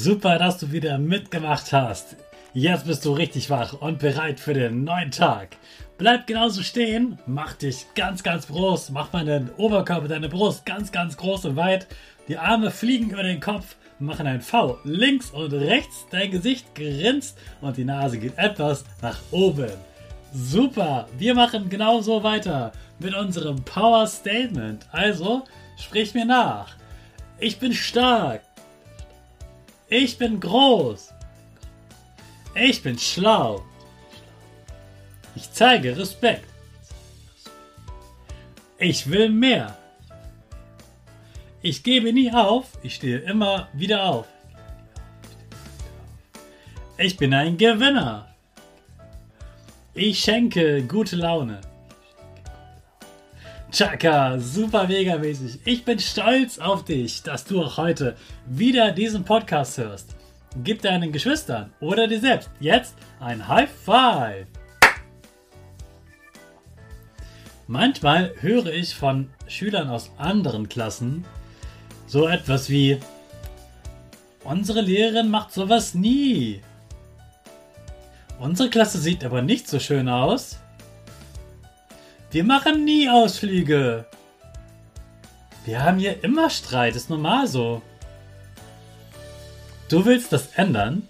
Super, dass du wieder mitgemacht hast. Jetzt bist du richtig wach und bereit für den neuen Tag. Bleib genauso stehen, mach dich ganz, ganz groß, mach mal Oberkörper, deine Brust ganz, ganz groß und weit. Die Arme fliegen über den Kopf, machen ein V links und rechts, dein Gesicht grinst und die Nase geht etwas nach oben. Super, wir machen genauso weiter mit unserem Power Statement. Also, sprich mir nach. Ich bin stark. Ich bin groß. Ich bin schlau. Ich zeige Respekt. Ich will mehr. Ich gebe nie auf. Ich stehe immer wieder auf. Ich bin ein Gewinner. Ich schenke gute Laune. Chaka, super mega mäßig. Ich bin stolz auf dich, dass du auch heute wieder diesen Podcast hörst. Gib deinen Geschwistern oder dir selbst jetzt ein High Five. Manchmal höre ich von Schülern aus anderen Klassen so etwas wie Unsere Lehrerin macht sowas nie. Unsere Klasse sieht aber nicht so schön aus. Wir machen nie Ausflüge. Wir haben hier immer Streit, ist normal so. Du willst das ändern?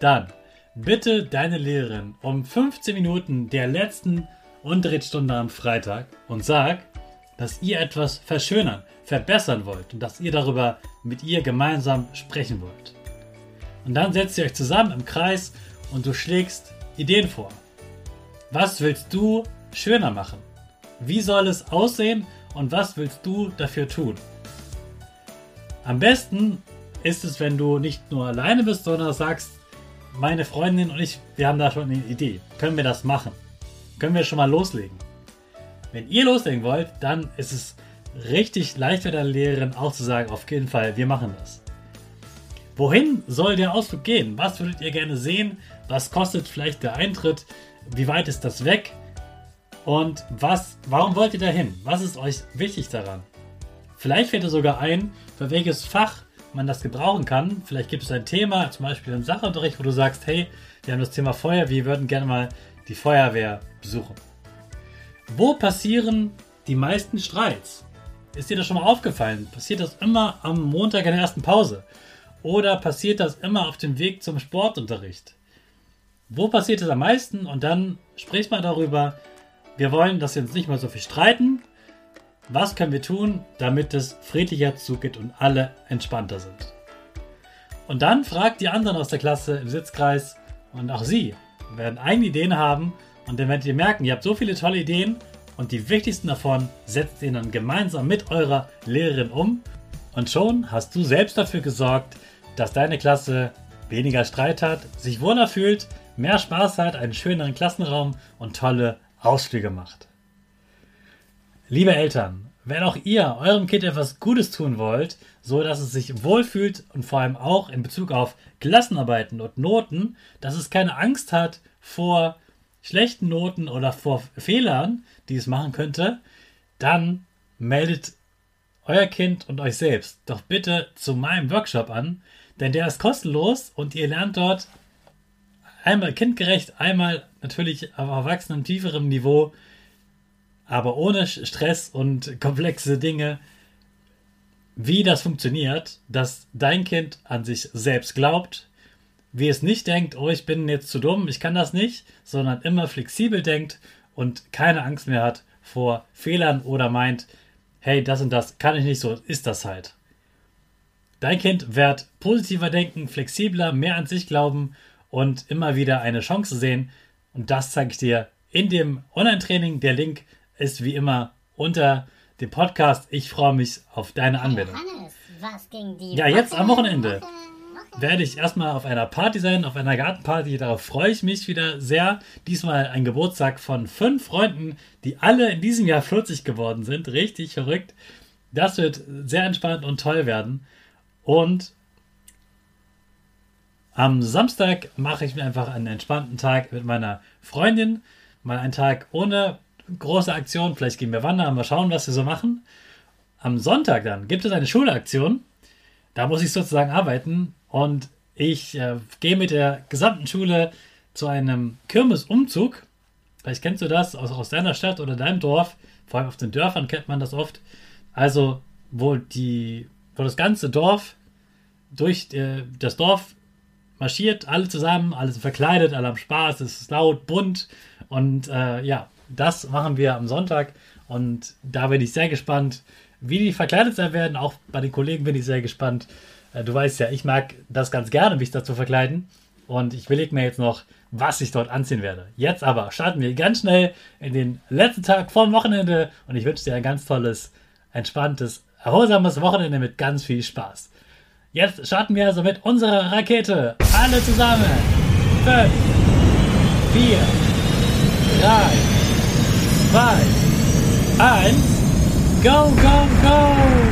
Dann bitte deine Lehrerin um 15 Minuten der letzten Unterrichtsstunde am Freitag und sag, dass ihr etwas verschönern, verbessern wollt und dass ihr darüber mit ihr gemeinsam sprechen wollt. Und dann setzt ihr euch zusammen im Kreis und du schlägst Ideen vor. Was willst du schöner machen? Wie soll es aussehen und was willst du dafür tun? Am besten ist es, wenn du nicht nur alleine bist, sondern sagst, meine Freundin und ich, wir haben da schon eine Idee. Können wir das machen? Können wir schon mal loslegen? Wenn ihr loslegen wollt, dann ist es richtig leicht für deine Lehrerin auch zu sagen, auf jeden Fall, wir machen das. Wohin soll der Ausflug gehen? Was würdet ihr gerne sehen? Was kostet vielleicht der Eintritt? Wie weit ist das weg? Und was, warum wollt ihr dahin? Was ist euch wichtig daran? Vielleicht fällt dir sogar ein, für welches Fach man das gebrauchen kann. Vielleicht gibt es ein Thema, zum Beispiel im Sachunterricht, wo du sagst, hey, wir haben das Thema Feuer, wir würden gerne mal die Feuerwehr besuchen. Wo passieren die meisten Streits? Ist dir das schon mal aufgefallen? Passiert das immer am Montag in der ersten Pause? Oder passiert das immer auf dem Weg zum Sportunterricht? Wo passiert es am meisten? Und dann sprich mal darüber, wir wollen, dass wir uns nicht mehr so viel streiten. Was können wir tun, damit es friedlicher zugeht und alle entspannter sind? Und dann fragt die anderen aus der Klasse im Sitzkreis und auch sie werden eigene Ideen haben und dann werdet ihr merken, ihr habt so viele tolle Ideen und die wichtigsten davon setzt ihr dann gemeinsam mit eurer Lehrerin um und schon hast du selbst dafür gesorgt, dass deine Klasse weniger Streit hat, sich wohler fühlt, mehr Spaß hat, einen schöneren Klassenraum und tolle Ausflüge macht. Liebe Eltern, wenn auch ihr eurem Kind etwas Gutes tun wollt, so dass es sich wohlfühlt und vor allem auch in Bezug auf Klassenarbeiten und Noten, dass es keine Angst hat vor schlechten Noten oder vor Fehlern, die es machen könnte, dann meldet euer Kind und euch selbst doch bitte zu meinem Workshop an, denn der ist kostenlos und ihr lernt dort einmal kindgerecht, einmal natürlich auf erwachsenem, tieferem Niveau, aber ohne Stress und komplexe Dinge, wie das funktioniert, dass dein Kind an sich selbst glaubt, wie es nicht denkt, oh, ich bin jetzt zu dumm, ich kann das nicht, sondern immer flexibel denkt und keine Angst mehr hat vor Fehlern oder meint, hey, das und das kann ich nicht, so ist das halt. Dein Kind wird positiver denken, flexibler, mehr an sich glauben und immer wieder eine Chance sehen. Und das zeige ich dir in dem Online-Training. Der Link ist wie immer unter dem Podcast. Ich freue mich auf deine Anwendung. Ja, jetzt am Wochenende werde ich erstmal auf einer Party sein, auf einer Gartenparty. Darauf freue ich mich wieder sehr. Diesmal ein Geburtstag von fünf Freunden, die alle in diesem Jahr 40 geworden sind. Richtig verrückt. Das wird sehr entspannt und toll werden. Und am Samstag mache ich mir einfach einen entspannten Tag mit meiner Freundin. Mal einen Tag ohne große Aktion. Vielleicht gehen wir wandern, mal schauen, was wir so machen. Am Sonntag dann gibt es eine Schulaktion. Da muss ich sozusagen arbeiten und ich äh, gehe mit der gesamten Schule zu einem Kirmesumzug. Vielleicht kennst du das aus, aus deiner Stadt oder deinem Dorf. Vor allem auf den Dörfern kennt man das oft. Also, wo, die, wo das ganze Dorf durch äh, das Dorf marschiert, alle zusammen, alle verkleidet, alle am Spaß, es ist laut, bunt und äh, ja, das machen wir am Sonntag und da bin ich sehr gespannt, wie die verkleidet sein werden. Auch bei den Kollegen bin ich sehr gespannt. Äh, du weißt ja, ich mag das ganz gerne, mich da zu verkleiden und ich überlege mir jetzt noch, was ich dort anziehen werde. Jetzt aber starten wir ganz schnell in den letzten Tag vorm Wochenende und ich wünsche dir ein ganz tolles, entspanntes, erholsames Wochenende mit ganz viel Spaß. Jetzt starten wir also mit unserer Rakete. Alle zusammen. 5, 4, 3, 2, 1. Go, go, go!